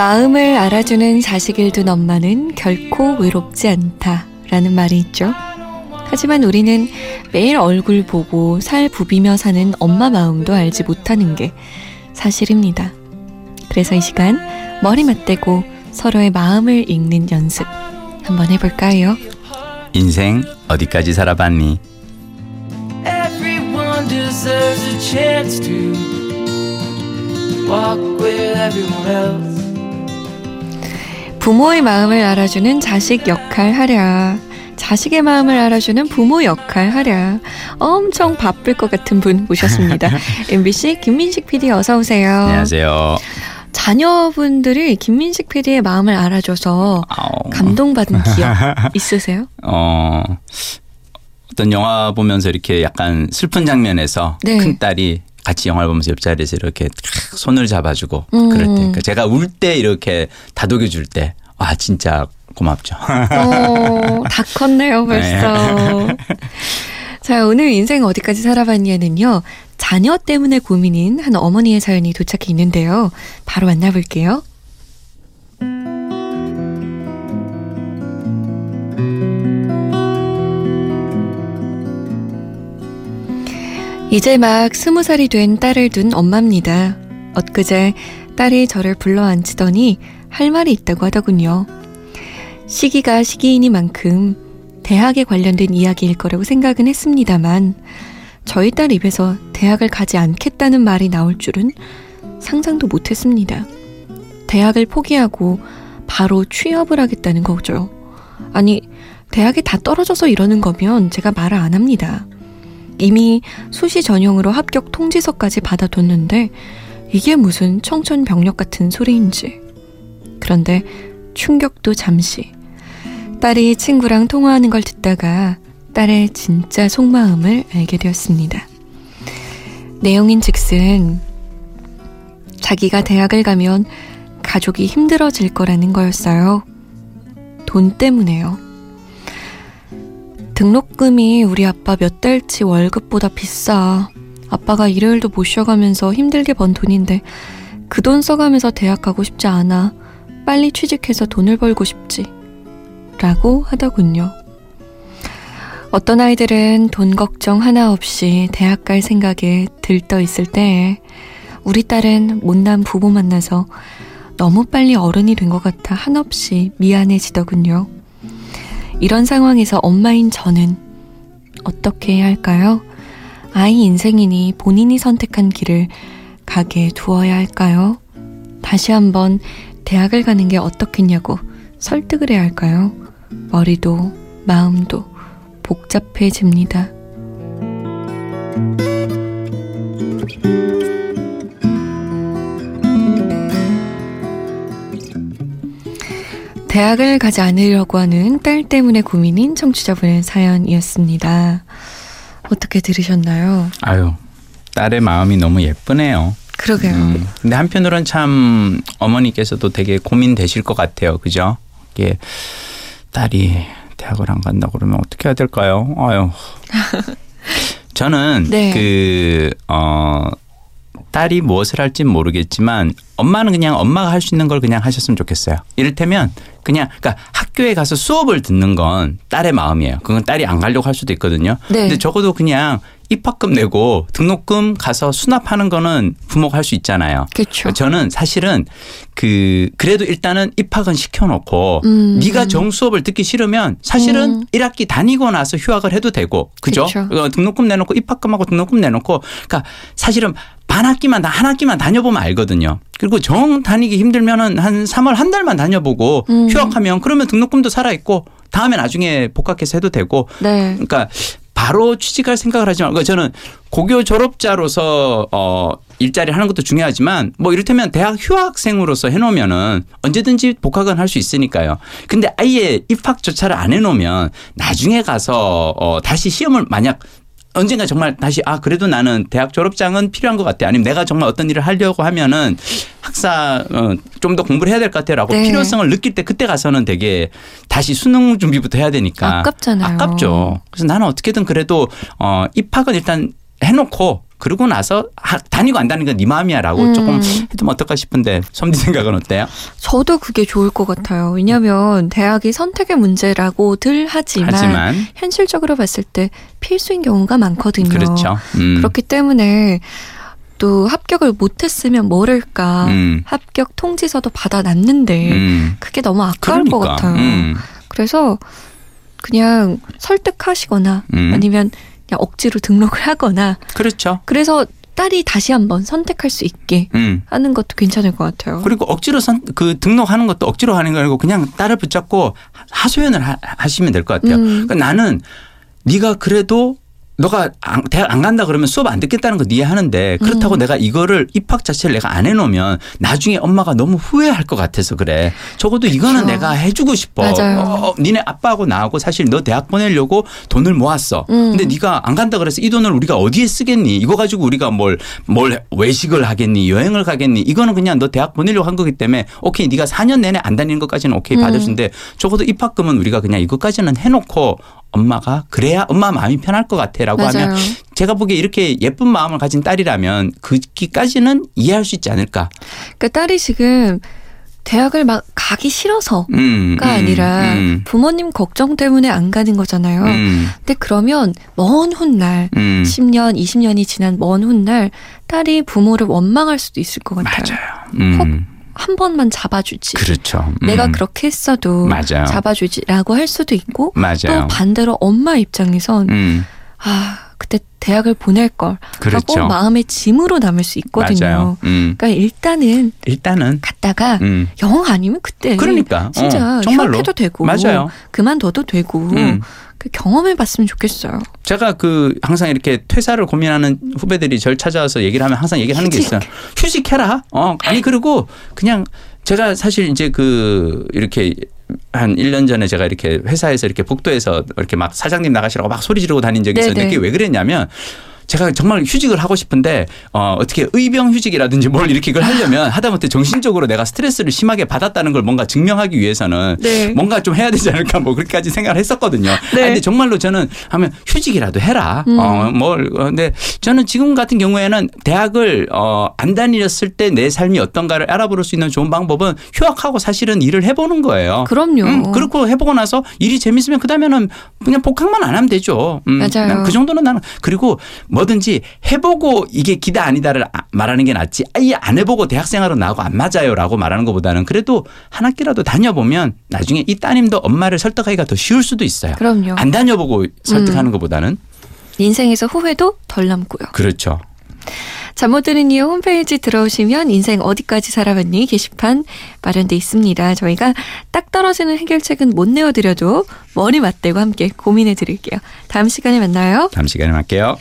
마음을 알아주는 자식을 둔 엄마는 결코 외롭지 않다라는 말이 있죠. 하지만 우리는 매일 얼굴 보고 살 부비며 사는 엄마 마음도 알지 못하는 게 사실입니다. 그래서 이 시간 머리 맞대고 서로의 마음을 읽는 연습 한번 해볼까요? 인생 어디까지 살아봤니? Everyone deserves a chance to walk with everyone else. 부모의 마음을 알아주는 자식 역할 하랴. 자식의 마음을 알아주는 부모 역할 하랴. 엄청 바쁠 것 같은 분 모셨습니다. MBC 김민식 PD 어서 오세요. 안녕하세요. 자녀분들이 김민식 PD의 마음을 알아줘서 감동받은 기억 있으세요? 어, 어떤 영화 보면서 이렇게 약간 슬픈 장면에서 네. 큰 딸이 같이 영화를 보면서 옆자리에서 이렇게 탁 손을 잡아주고 음. 그럴 때, 그러니까 제가 울 때 이렇게 다독여 줄 때, 와 진짜 고맙죠. 어, 다 컸네요, 벌써. 자, 오늘 인생 어디까지 살아봤냐는요. 자녀 때문에 고민인 한 어머니의 사연이 도착해 있는데요. 바로 만나볼게요. 이제 막 스무 살이 된 딸을 둔 엄마입니다. 엊그제 딸이 저를 불러 앉히더니 할 말이 있다고 하더군요. 시기가 시기이니만큼 대학에 관련된 이야기일 거라고 생각은 했습니다만 저희 딸 입에서 대학을 가지 않겠다는 말이 나올 줄은 상상도 못했습니다. 대학을 포기하고 바로 취업을 하겠다는 거죠. 아니, 대학에 다 떨어져서 이러는 거면 제가 말을 안 합니다. 이미 수시 전형으로 합격 통지서까지 받아뒀는데 이게 무슨 청천벽력 같은 소리인지. 그런데 충격도 잠시. 딸이 친구랑 통화하는 걸 듣다가 딸의 진짜 속마음을 알게 되었습니다. 내용인 즉슨 자기가 대학을 가면 가족이 힘들어질 거라는 거였어요. 돈 때문에요. 등록금이 우리 아빠 몇 달치 월급보다 비싸. 아빠가 일요일도 못 쉬어가면서 힘들게 번 돈인데 그 돈 써가면서 대학 가고 싶지 않아. 빨리 취직해서 돈을 벌고 싶지. 라고 하더군요. 어떤 아이들은 돈 걱정 하나 없이 대학 갈 생각에 들떠 있을 때 우리 딸은 못난 부부 만나서 너무 빨리 어른이 된 것 같아 한없이 미안해지더군요. 이런 상황에서 엄마인 저는 어떻게 해야 할까요? 아이 인생이니 본인이 선택한 길을 가게 두어야 할까요? 다시 한번 대학을 가는 게 어떻겠냐고 설득을 해야 할까요? 머리도 마음도 복잡해집니다. 대학을 가지 않으려고 하는 딸 때문에 고민인 청취자분의 사연이었습니다. 어떻게 들으셨나요? 아유, 딸의 마음이 너무 예쁘네요. 그러게요. 음, 근데 한편으로는 참 어머니께서도 되게 고민되실 것 같아요. 그죠? 이게 딸이 대학을 안 간다 그러면 어떻게 해야 될까요? 아유. 저는 네. 그, 어, 딸이 무엇을 할진 모르겠지만 엄마는 그냥 엄마가 할 수 있는 걸 그냥 하셨으면 좋겠어요. 이를테면 그냥 그러니까 학교에 가서 수업을 듣는 건 딸의 마음이에요. 그건 딸이 안 가려고 할 수도 있거든요. 네. 근데 적어도 그냥 입학금 내고 등록금 가서 수납하는 거는 부모가 할 수 있잖아요. 그렇죠. 저는 사실은 그 그래도 일단은 입학은 시켜놓고 음. 네가 정 수업을 듣기 싫으면 사실은 음. 일 1학기 다니고 나서 휴학을 해도 되고 그죠? 어, 등록금 내놓고 입학금하고 등록금 내놓고 그러니까 사실은 반 학기만 다- 한 학기만 다녀보면 알거든요. 그리고 정 다니기 힘들면은 한 3월 한 달만 다녀보고 음. 휴학하면 그러면 등록금도 살아 있고 다음에 나중에 복학해서 해도 되고 네. 그러니까 바로 취직할 생각을 하지 말고 저는 고교 졸업자로서 어 일자리 하는 것도 중요하지만 뭐 이를테면 대학 휴학생으로서 해놓으면은 언제든지 복학은 할 수 있으니까요. 근데 아예 입학조차를 안 해놓으면 나중에 가서 어 다시 시험을 만약 언젠가 정말 다시 아 그래도 나는 대학 졸업장은 필요한 것 같아 아니면 내가 정말 어떤 일을 하려고 하면은 학사 어, 좀 더 공부를 해야 될 것 같아라고 네. 필요성을 느낄 때 그때 가서는 되게 다시 수능 준비부터 해야 되니까 아깝잖아요. 아깝죠. 그래서 나는 어떻게든 그래도 어 입학은 일단 해놓고 그러고 나서 하- 다니고 안 다니는 건네 마음이야라고 음. 조금 해두면 어떨까 싶은데 솜디 생각은 어때요? 저도 그게 좋을 것 같아요. 왜냐하면 대학이 선택의 문제라고들 하지만, 하지만 현실적으로 봤을 때 필수인 경우가 많거든요. 그렇죠. 음. 그렇기 때문에 또 합격을 못했으면 모를까 음. 합격 통지서도 받아놨는데 음. 그게 너무 아까울 것 그러니까. 같아요. 음. 그래서 그냥 설득하시거나 음. 아니면 억지로 등록을 하거나 그렇죠. 그래서 딸이 다시 한번 선택할 수 있게 음. 하는 것도 괜찮을 것 같아요. 그리고 억지로 선, 그 등록하는 것도 억지로 하는 거 아니고 그냥 딸을 붙잡고 하소연을 하, 하시면 될 것 같아요. 음. 그러니까 나는 네가 그래도 너가 안- 대학 안 간다 그러면 수업 안 듣겠다는 거 이해하는데 그렇다고 음. 내가 이거를 입학 자체를 내가 안 해놓으면 나중에 엄마가 너무 후회할 것 같아서 그래. 적어도 이거는. 내가 해주고 싶어. 맞아요. 어, 니네 아빠하고 나하고 사실 너 대학 보내려고 돈을 모았어. 음. 근데 네가 안 간다 그래서 이 돈을 우리가 어디에 쓰겠니? 이거 가지고 우리가 뭘 뭘 외식을 하겠니? 여행을 가겠니? 이거는 그냥 너 대학 보내려고 한 거기 때문에 오케이 네가 4년 내내 안 다니는 것까지는 오케이 음. 받을 수 있는데 적어도 입학금은 우리가 그냥 이것까지는 해놓고 엄마가 그래야 엄마 마음이 편할 것 같아라고. 하면 제가 보기에 이렇게 예쁜 마음을 가진 딸이라면 그기까지는 이해할 수 있지 않을까. 그러니까 딸이 지금 대학을 막 가기 싫어서가 음, 음, 아니라 음, 부모님 걱정 때문에 안 가는 거잖아요. 음, 근데 그러면 먼 훗날 음. 10년, 20년이 지난 먼 훗날 딸이 부모를 원망할 수도 있을 것 같아요. 맞아요. 음. 한 번만 잡아주지. 그렇죠. 음. 내가 그렇게 했어도 맞아요. 잡아주지라고 할 수도 있고 맞아요. 또 반대로 엄마 입장에선 음. 아 그때 대학을 보낼 걸 그렇죠. 라고 마음의 짐으로 남을 수 있거든요. 음. 그러니까 일단은 일단은 갔다가 음. 영 아니면 그때 그러니까 진짜 어, 정말로 휴학해도 되고 맞아요. 그만둬도 되고 음. 그 경험해 봤으면 좋겠어요. 제가 그 항상 이렇게 퇴사를 고민하는 후배들이 절 찾아와서 얘기를 하면 항상 얘기를 하는 게 휴직. 있어요. 휴직해라. 어 아니 그리고 그냥 제가 사실 이제 그 이렇게 한 1년 전에 제가 이렇게 회사에서 이렇게 복도에서 이렇게 막 사장님 나가시라고 막 소리 지르고 다닌 적이 있었는데 네네. 그게 왜 그랬냐면 제가 정말 휴직을 하고 싶은데 어 어떻게 의병 휴직이라든지 뭘 이렇게 이걸 하려면 하다못해 정신적으로 내가 스트레스를 심하게 받았다는 걸 뭔가 증명하기 위해서는 네. 뭔가 좀 해야 되지 않을까 뭐 그렇게까지 생각을 했었거든요. 네. 아니, 근데 정말로 저는 하면 휴직이라도 해라. 음. 어, 뭘. 어, 근데 저는 지금 같은 경우에는 대학을 어, 안 다녔을 때 내 삶이 어떤가를 알아볼 수 있는 좋은 방법은 휴학하고 사실은 일을 해보는 거예요. 그럼요. 음, 그렇고 해보고 나서 일이 재밌으면 그 다음에는 그냥 복학만 안 하면 되죠. 음, 맞아요. 난그 정도는 나는 그리고 뭐 든지 해보고 이게 기다 아니다를 아- 말하는 게 낫지. 아예 안 해보고 대학생활은 나하고 안 맞아요라고 말하는 것보다는 그래도 한 학기라도 다녀보면 나중에 이 따님도 엄마를 설득하기가 더 쉬울 수도 있어요. 그럼요. 안 다녀보고 설득하는 것보다는 인생에서 후회도 덜 남고요. 그렇죠. 잠 못 드는 이유 홈페이지 들어오시면 인생 어디까지 살아봤니 게시판 마련돼 있습니다. 저희가 딱 떨어지는 해결책은 못 내어드려도 머리 맞대고 함께 고민해 드릴게요. 다음 시간에 만나요. 다음 시간에 만날게요.